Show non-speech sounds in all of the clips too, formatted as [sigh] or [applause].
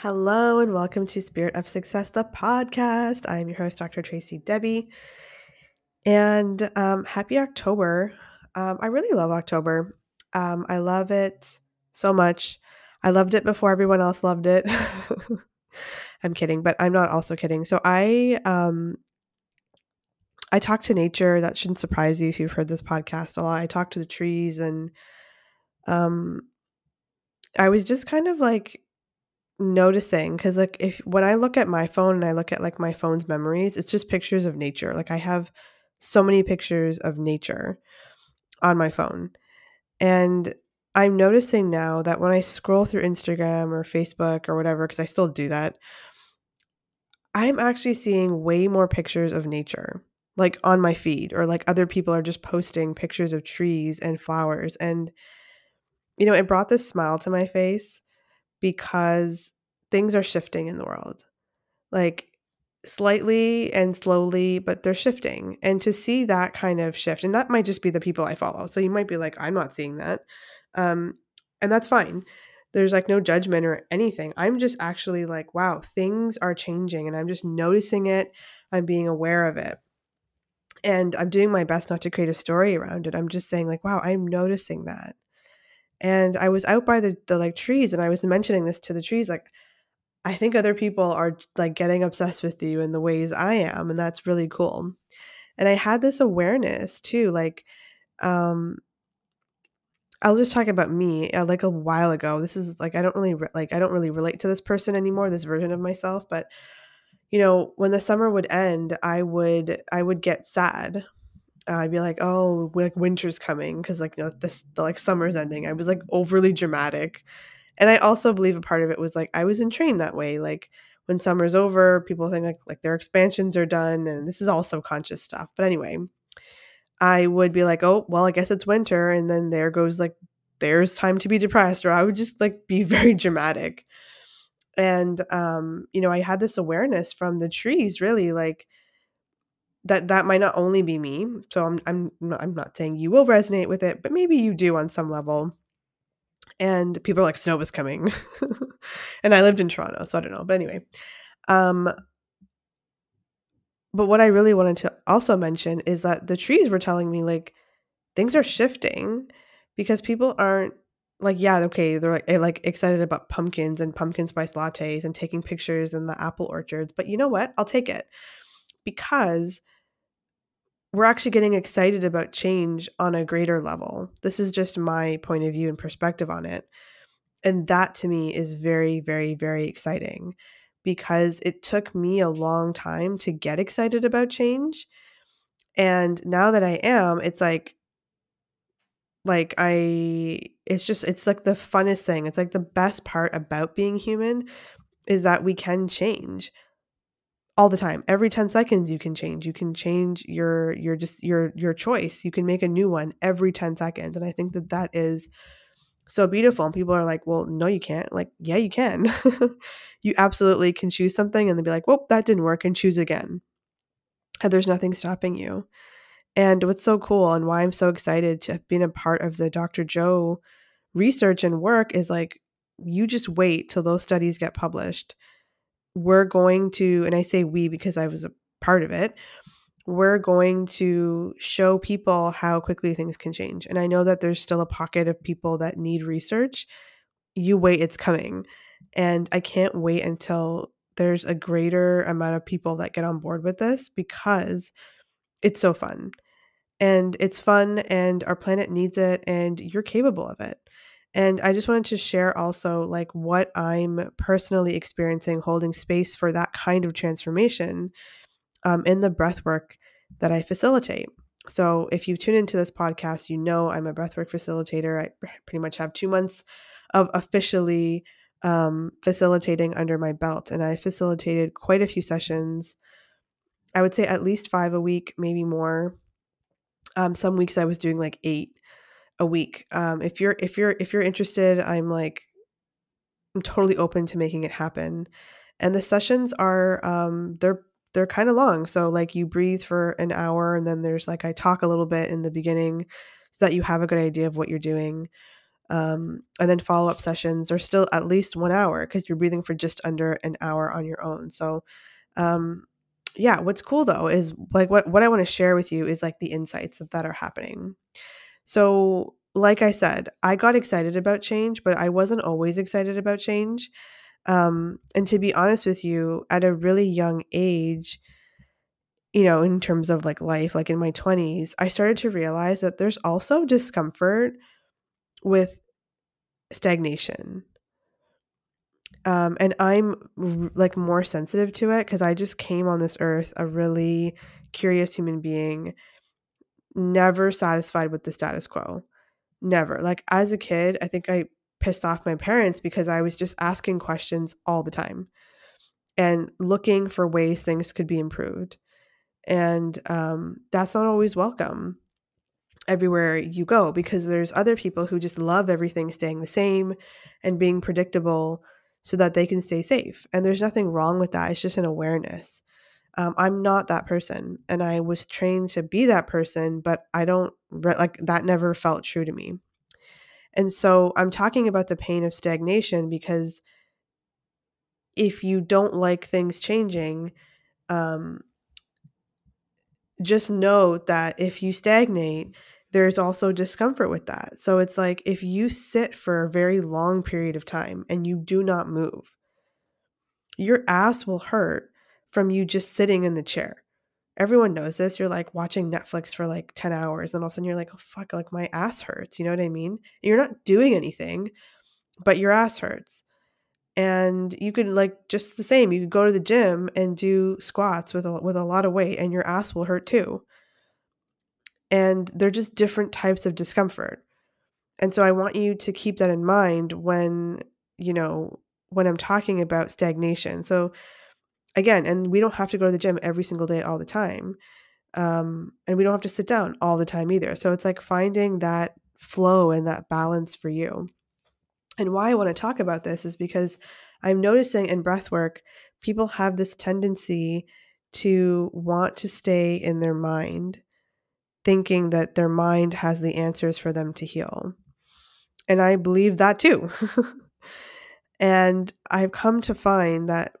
Hello and welcome to Spirit of Success, the podcast. I'm your host, Dr. Tracy Debi. And um, happy October. Um, I really love October. Um, I love it so much. I loved it before everyone else loved it. [laughs] I'm kidding, but I'm not also kidding. So I um I talk to nature. That shouldn't surprise you if you've heard this podcast a lot. I talk to the trees and um I was just kind of like noticing because like if when I look at my phone and I look at like my phone's memories, it's just pictures of nature. Like I have so many pictures of nature on my phone. And I'm noticing now that when I scroll through Instagram or Facebook or whatever, because I still do that, I'm actually seeing way more pictures of nature like on my feed or like other people are just posting pictures of trees and flowers and you know it brought this smile to my face because things are shifting in the world like slightly and slowly, but they're shifting. And to see that kind of shift, and that might just be the people I follow. So you might be like, I'm not seeing that. Um, and that's fine. There's like no judgment or anything. I'm just actually like, wow, things are changing and I'm just noticing it. I'm being aware of it. And I'm doing my best not to create a story around it. I'm just saying, like, wow, I'm noticing that. And I was out by the, the like trees and I was mentioning this to the trees, like, I think other people are like getting obsessed with you in the ways I am, and that's really cool. And I had this awareness too, like, um, I'll just talk about me. Uh, like a while ago, this is like I don't really re- like I don't really relate to this person anymore, this version of myself. But you know, when the summer would end, I would I would get sad. Uh, I'd be like, oh, like winter's coming because like you know this the like summer's ending. I was like overly dramatic and I also believe a part of it was like I was entrained that way. Like when summer's over, people think like like their expansions are done, and this is all subconscious stuff. But anyway, I would be like, oh well, I guess it's winter, and then there goes like there's time to be depressed, or I would just like be [laughs] very dramatic. And um, you know, I had this awareness from the trees, really like that that might not only be me. So I'm I'm I'm not saying you will resonate with it, but maybe you do on some level and people are like snow was coming. [laughs] And i lived in toronto so i don't know but anyway. Um but what i really wanted to also mention is that the trees were telling me like things are shifting because people aren't like yeah okay they're like eh, like excited about pumpkins and pumpkin spice lattes and taking pictures in the apple orchards but you know what? I'll take it because we're actually getting excited about change on a greater level this is just my point of view and perspective on it and that to me is very, very, very exciting because it took me a long time to get excited about change. And now that I am, it's like, like I, it's just, it's like the funnest thing. It's like the best part about being human is that we can change all the time every 10 seconds you can change you can change your your just your your choice you can make a new one every 10 seconds and i think that that is so beautiful. And people are like, well, no, you can't. Like, yeah, you can. [laughs] you absolutely can choose something and then be like, well, that didn't work and choose again. And there's nothing stopping you. And what's so cool and why I'm so excited to have been a part of the Dr. Joe research and work is like, you just wait till those studies get published. We're going to, and I say we because I was a part of it, we're going to show people how quickly things can change. And I know that there's still a pocket of people that need research. You wait, it's coming. And I can't wait until there's a greater amount of people that get on board with this because it's so fun. And it's fun, and our planet needs it, and you're capable of it. And I just wanted to share also like what I'm personally experiencing holding space for that kind of transformation um, in the breath work that I facilitate. So if you tune into this podcast, you know I'm a breathwork facilitator. I pretty much have two months of officially um, facilitating under my belt, and I facilitated quite a few sessions. I would say at least five a week, maybe more. Um, some weeks I was doing like eight a week. Um, if you're if you're if you're interested, I'm like I'm totally open to making it happen. And the sessions are um, they're they're kind of long. So like you breathe for an hour and then there's like I talk a little bit in the beginning so that you have a good idea of what you're doing. Um, and then follow up sessions are still at least one hour because you're breathing for just under an hour on your own. So, um, yeah, what's cool though is like what, what I want to share with you is like the insights that, that are happening. So, like I said, I got excited about change, but I wasn't always excited about change. Um, and to be honest with you, at a really young age, you know, in terms of like life, like in my 20s, I started to realize that there's also discomfort with stagnation. Um, and I'm r- like more sensitive to it because I just came on this earth a really curious human being, never satisfied with the status quo. Never. Like as a kid, I think I pissed off my parents because I was just asking questions all the time and looking for ways things could be improved. And um, that's not always welcome everywhere you go because there's other people who just love everything staying the same and being predictable so that they can stay safe. And there's nothing wrong with that. It's just an awareness. Um, I'm not that person, and I was trained to be that person, but I don't like that. Never felt true to me. And so I'm talking about the pain of stagnation because if you don't like things changing, um, just know that if you stagnate, there's also discomfort with that. So it's like if you sit for a very long period of time and you do not move, your ass will hurt from you just sitting in the chair. Everyone knows this. You're like watching Netflix for like 10 hours, and all of a sudden you're like, oh, fuck, like my ass hurts. You know what I mean? And you're not doing anything, but your ass hurts. And you could like just the same, you could go to the gym and do squats with a, with a lot of weight, and your ass will hurt too and they're just different types of discomfort. And so I want you to keep that in mind when, you know, when I'm talking about stagnation. So again, and we don't have to go to the gym every single day all the time. Um, and we don't have to sit down all the time either. So it's like finding that flow and that balance for you. And why I want to talk about this is because I'm noticing in breath work, people have this tendency to want to stay in their mind thinking that their mind has the answers for them to heal. And I believe that too. [laughs] and I've come to find that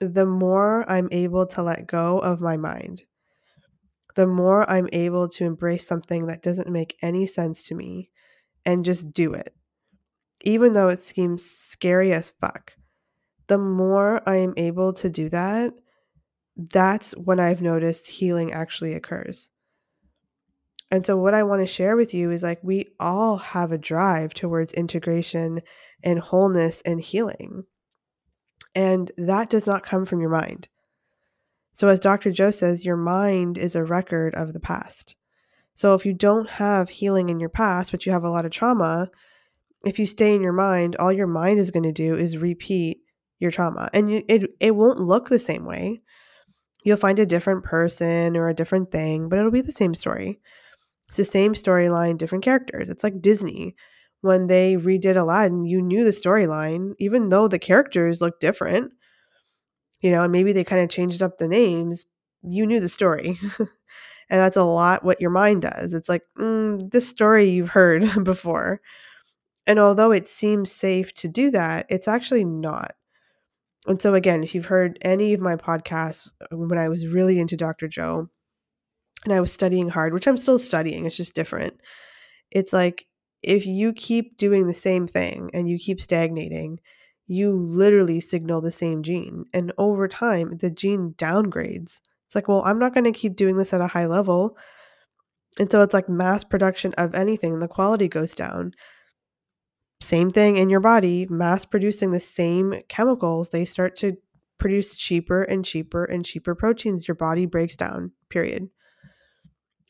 the more I'm able to let go of my mind, the more I'm able to embrace something that doesn't make any sense to me and just do it, even though it seems scary as fuck. The more I am able to do that, that's when I've noticed healing actually occurs. And so, what I want to share with you is like, we all have a drive towards integration and wholeness and healing. And that does not come from your mind. So, as Dr. Joe says, your mind is a record of the past. So, if you don't have healing in your past, but you have a lot of trauma, if you stay in your mind, all your mind is going to do is repeat your trauma. And it, it won't look the same way. You'll find a different person or a different thing, but it'll be the same story. It's the same storyline, different characters. It's like Disney. When they redid Aladdin, you knew the storyline, even though the characters looked different. You know, and maybe they kind of changed up the names. You knew the story. [laughs] and that's a lot what your mind does. It's like, mm, this story you've heard [laughs] before. And although it seems safe to do that, it's actually not. And so, again, if you've heard any of my podcasts uh, when I was really into Dr. Joe, and I was studying hard, which I'm still studying, it's just different. It's like if you keep doing the same thing and you keep stagnating, you literally signal the same gene. And over time, the gene downgrades. It's like, well, I'm not going to keep doing this at a high level. And so it's like mass production of anything, and the quality goes down. Same thing in your body, mass producing the same chemicals, they start to produce cheaper and cheaper and cheaper proteins. Your body breaks down, period.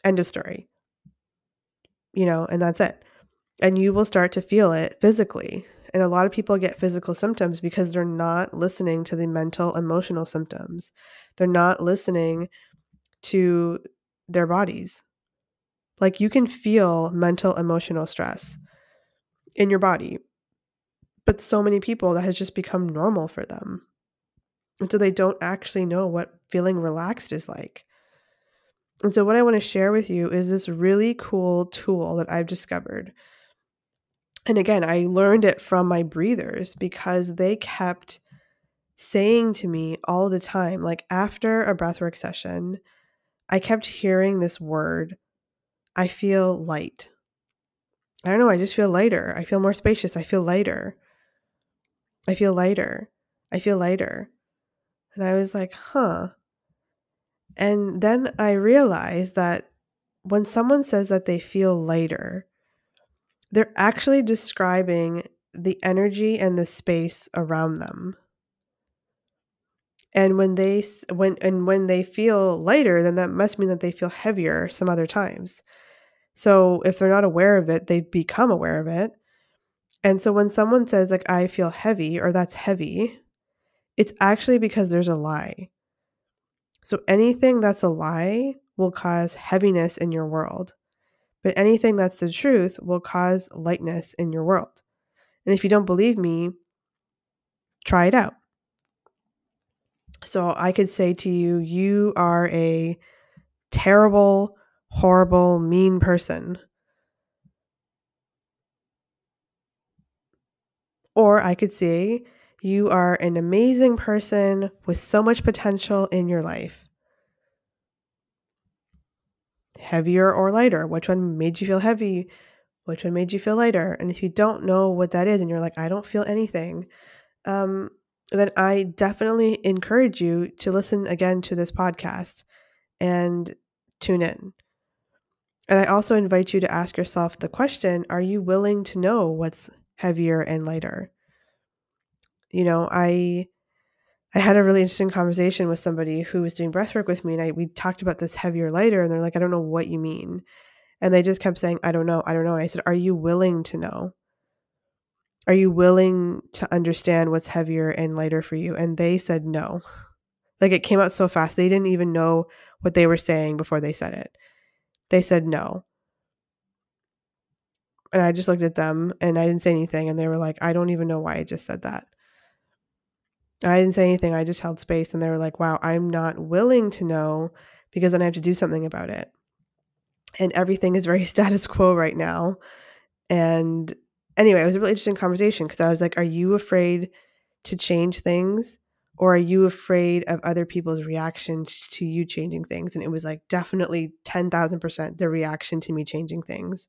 End of story. You know, and that's it. And you will start to feel it physically. And a lot of people get physical symptoms because they're not listening to the mental, emotional symptoms. They're not listening to their bodies. Like you can feel mental, emotional stress in your body. But so many people that has just become normal for them. And so they don't actually know what feeling relaxed is like. And so, what I want to share with you is this really cool tool that I've discovered. And again, I learned it from my breathers because they kept saying to me all the time, like after a breathwork session, I kept hearing this word I feel light. I don't know, I just feel lighter. I feel more spacious. I feel lighter. I feel lighter. I feel lighter. And I was like, huh. And then I realized that when someone says that they feel lighter, they're actually describing the energy and the space around them. And when they when and when they feel lighter, then that must mean that they feel heavier some other times. So if they're not aware of it, they've become aware of it. And so when someone says like I feel heavy or that's heavy, it's actually because there's a lie. So anything that's a lie will cause heaviness in your world. But anything that's the truth will cause lightness in your world. And if you don't believe me, try it out. So I could say to you, you are a terrible, horrible, mean person. Or I could say, you are an amazing person with so much potential in your life. Heavier or lighter? Which one made you feel heavy? Which one made you feel lighter? And if you don't know what that is and you're like, I don't feel anything, um, then I definitely encourage you to listen again to this podcast and tune in. And I also invite you to ask yourself the question Are you willing to know what's heavier and lighter? You know, I. I had a really interesting conversation with somebody who was doing breathwork with me, and I we talked about this heavier lighter, and they're like, "I don't know what you mean," and they just kept saying, "I don't know, I don't know." And I said, "Are you willing to know? Are you willing to understand what's heavier and lighter for you?" And they said no. Like it came out so fast, they didn't even know what they were saying before they said it. They said no. And I just looked at them and I didn't say anything. And they were like, I don't even know why I just said that. I didn't say anything. I just held space. And they were like, wow, I'm not willing to know because then I have to do something about it. And everything is very [laughs] status quo right now. And anyway, it was a really interesting conversation because I was like, are you afraid to change things? Or are you afraid of other people's reactions to you changing things? And it was like definitely 10,000% the reaction to me changing things.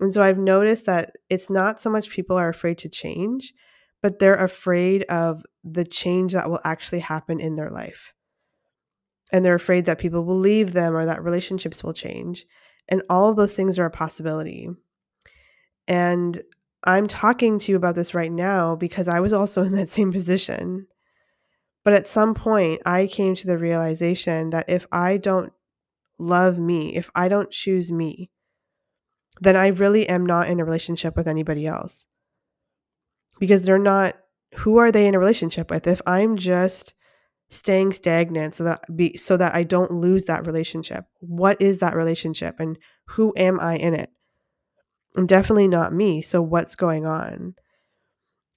And so I've noticed that it's not so much people are afraid to change, but they're afraid of the change that will actually happen in their life. And they're afraid that people will leave them or that relationships will change. And all of those things are a possibility. And I'm talking to you about this right now because I was also [laughs] in that same position. But at some point, I came to the realization that if I don't love me, if I don't choose me, then I really am not in a relationship with anybody else. Because they're not, who are they in a relationship with? If I'm just staying stagnant so that be so that I don't lose that relationship. What is that relationship and who am I in it? I'm definitely not me. So what's going on?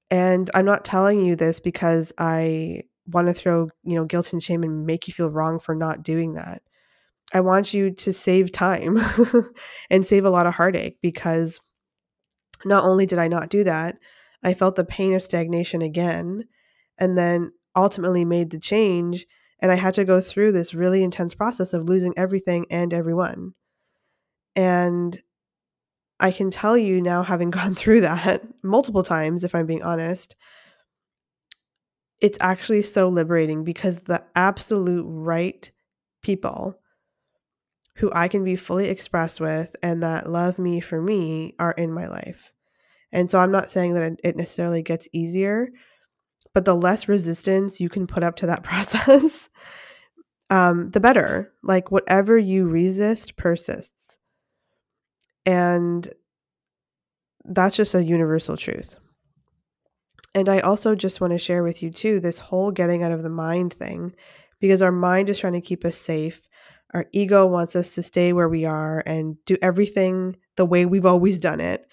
And I'm not telling you this because I want to throw, you know, guilt and shame and make you feel wrong for not doing that. I want you to save time [laughs] and save a lot of heartache because not only did I not do that, I felt the pain of stagnation again and then ultimately made the change and I had to go through this really intense process of losing everything and everyone. And I can tell you now having [laughs] gone through that multiple times if I'm being honest, it's actually so liberating because the absolute right people who I can be fully expressed with and that love me for me are in my life. And so I'm not saying that it necessarily gets easier, but the less resistance you can put up to that [laughs] process, um, the better. Like whatever you resist persists. And that's just a universal truth. And I also just want to share with you, too, this whole getting out of the mind thing, because our mind is trying to keep us safe. Our ego wants us to stay where we are and do everything the way we've always done it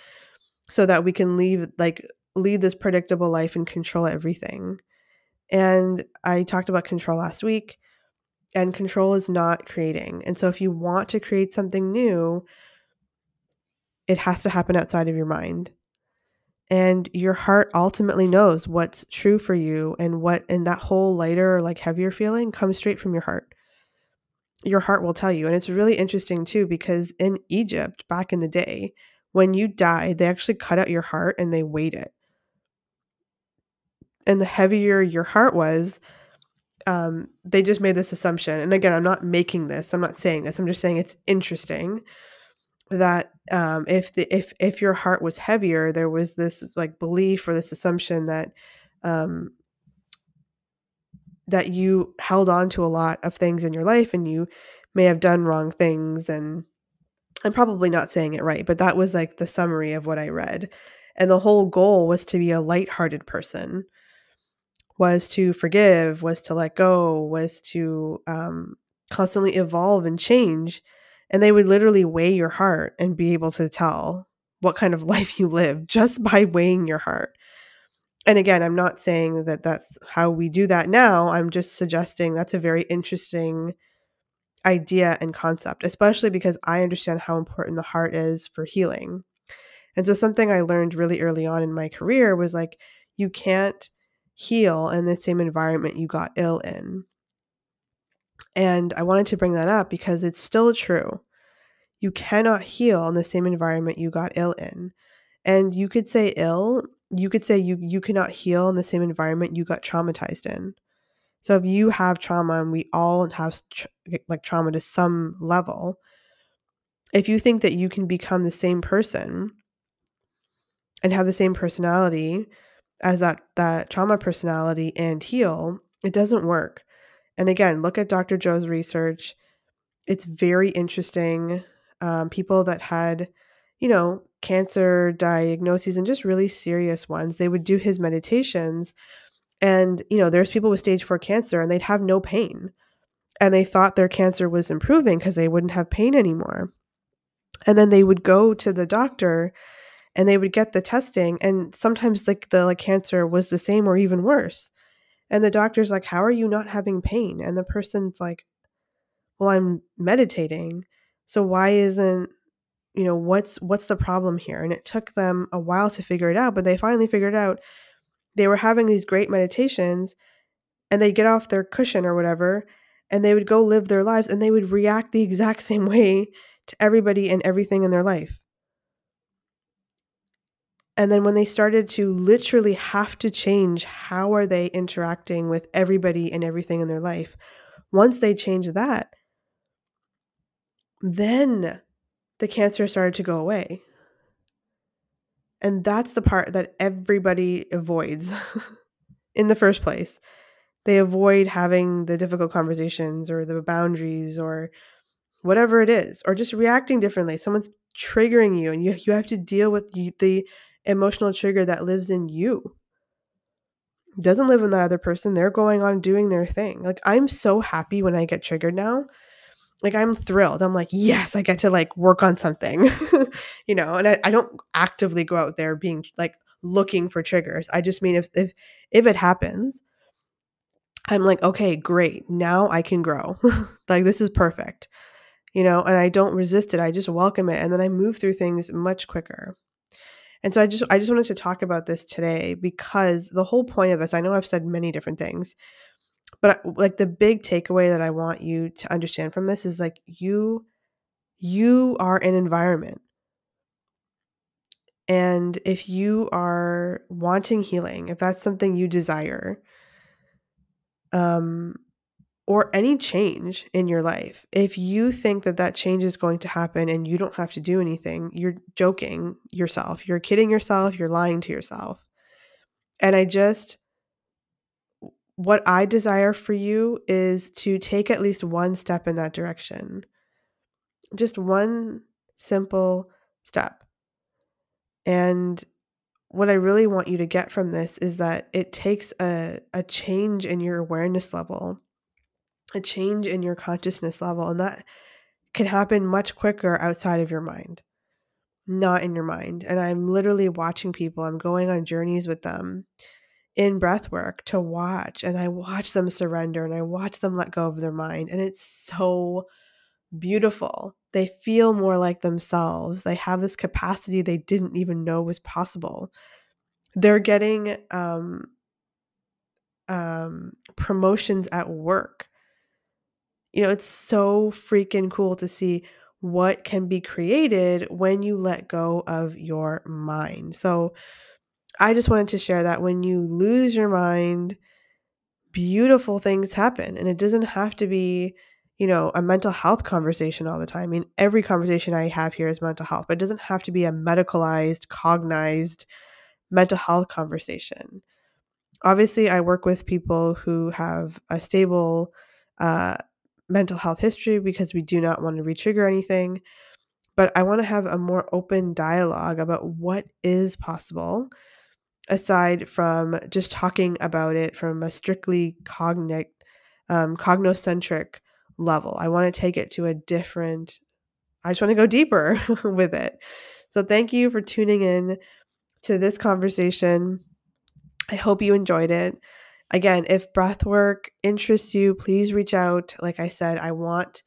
so that we can leave, like, lead this predictable life and control everything. And I talked about control last week, and control is not creating. And so if you want to create something new, it has to happen outside of your mind. and your heart ultimately knows what's true for you and what and that whole lighter like heavier feeling comes straight from your heart your heart will tell you and it's really interesting too because in egypt back in the day when you die, they actually cut out your heart and they weighed it. And the heavier your heart was um, they just made this assumption. And again i'm not making this i'm not saying this i'm just saying it's interesting that um, if the if if your heart was heavier, there was this like belief or this assumption that um, that you held on to a lot of things in your life and you may have done wrong things and I'm probably not saying it right, but that was like the summary of what I read. And the whole goal was to be a light-hearted person, was to forgive, was to let go, was to um, constantly evolve and change and they would literally weigh your heart and be able to tell what kind of [laughs] life you live just by weighing your heart. And again, I'm not saying that that's how we do that now. I'm just suggesting that's a very interesting idea and concept, especially because I understand how important the heart is for healing. And so, something I learned really early on in my career was like, you can't heal in the same environment you got ill in. And I wanted to bring that up because it's still true. You cannot heal in the same environment you got ill in. And you could say ill, you could say you you cannot heal in the same environment you got traumatized in. So if you have trauma and we all have like trauma to some level, if you think that you can become the same person and have the same personality as that that trauma personality and heal, it doesn't work. And again, look at Dr. Joe's research. It's very interesting. Um, people that had, you know, cancer diagnoses and just really serious ones, they would do his meditations. And, you know, there's people with stage four cancer and they'd have no pain. And they thought their cancer was improving because they wouldn't have pain anymore. And then they would go to the doctor and they would get the testing and sometimes like the like cancer was the same or even worse and the doctor's like, How are you not having pain? And the person's like, Well, I'm meditating. So why isn't you know what's what's the problem here and it took them a while to figure it out but they finally figured out they were having these great meditations and they'd get off their cushion or whatever and they would go live their lives and they would react the exact same way to everybody and everything in their life and then when they started to literally have to change how are they interacting with everybody and everything in their life, once they changed that, then the cancer started to go away. And that's the part that everybody avoids [laughs] in the first place. They avoid having the difficult conversations or the boundaries or whatever it is, or just reacting differently. Someone's triggering you, and you, you have to deal with the emotional trigger that lives in you doesn't live in that other person. They're going on doing their thing. Like I'm so happy when I get triggered now. Like I'm thrilled. I'm like, yes, I get to like work on something. [laughs] you know, and I, I don't actively go out there being like looking for triggers. I just mean if if if it happens, I'm like, okay, great. Now I can grow. [laughs] like this is perfect. You know, and I don't resist it. I just welcome it and then I move through things much quicker. And so I just I just wanted to talk about this today because the whole point of this, I know I've said many different things, but like the big takeaway that I want you to understand from this is like you you are an environment. And if you are wanting healing, if that's something you desire, um or any change in your life, if you think that that change is going to happen and you don't have to do anything, you're joking yourself. You're kidding yourself. You're lying to yourself. And I just, what I desire for you is to take at least one step in that direction. Just one simple step. And what I really want you to get from this is that it takes a, a change in your awareness level a change in your consciousness level. And that can happen much quicker outside of your mind, not in your mind. And I'm literally watching people, I'm going on journeys with them in breath work to watch. And I watch them surrender and I watch them let go of their mind. And it's so beautiful. They feel more like themselves. They have this capacity they didn't even know was possible. they're getting um, um, promotions at work. You know, it's so freaking cool to see what can be created when you let go of your mind. So, I just wanted to share that when you lose your mind, beautiful things happen. And it doesn't have to be, you know, a mental health conversation all the time. I mean, every conversation I have here is mental health, but it doesn't have to be a medicalized, cognized mental health conversation. Obviously, I work with people who have a stable uh, mental health history because we do not want to retrigger anything. But I want to have a more open dialogue about what is possible aside from just talking about it from a strictly cognate, um, cognocentric level. I want to take it to a different, I just want to go deeper [laughs] with it. So thank you for tuning in to this conversation. I hope you enjoyed it. Again, if breath work interests you, please reach out. Like I said, I want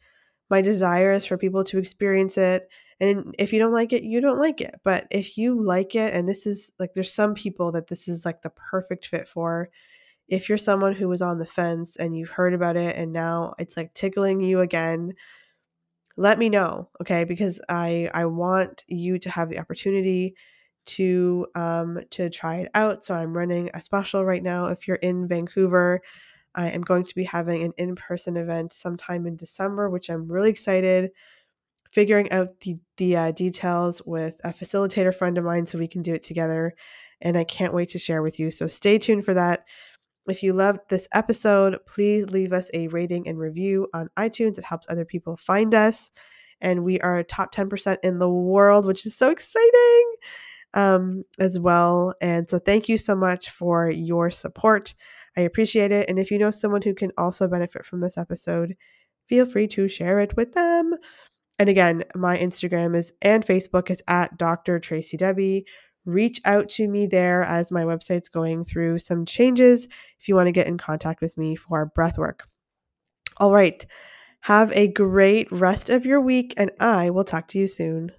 my desire is for people to experience it. And if you don't like it, you don't like it. But if you like it, and this is like, there's some people that this is like the perfect fit for. If you're someone who was on the fence and you've heard about it and now it's like tickling you again, let me know, okay? Because I I want you to have the opportunity to um to try it out. So I'm running a special right now. If you're in Vancouver, I am going to be having an in-person event sometime in December, which I'm really excited figuring out the the uh, details with a facilitator friend of mine so we can do it together and I can't wait to share with you. So stay tuned for that. If you loved this episode, please leave us a rating and review on iTunes. It helps other people find us. And we are top 10% in the world, which is so exciting um, as well. And so thank you so much for your support. I appreciate it. And if you know someone who can also benefit from this episode, feel free to share it with them. And again, my Instagram is and Facebook is at Dr. Tracy Debi. Reach out to me there as my website's going through some changes if you want to get in contact with me for breath work. All right. Have a great rest of your week, and I will talk to you soon.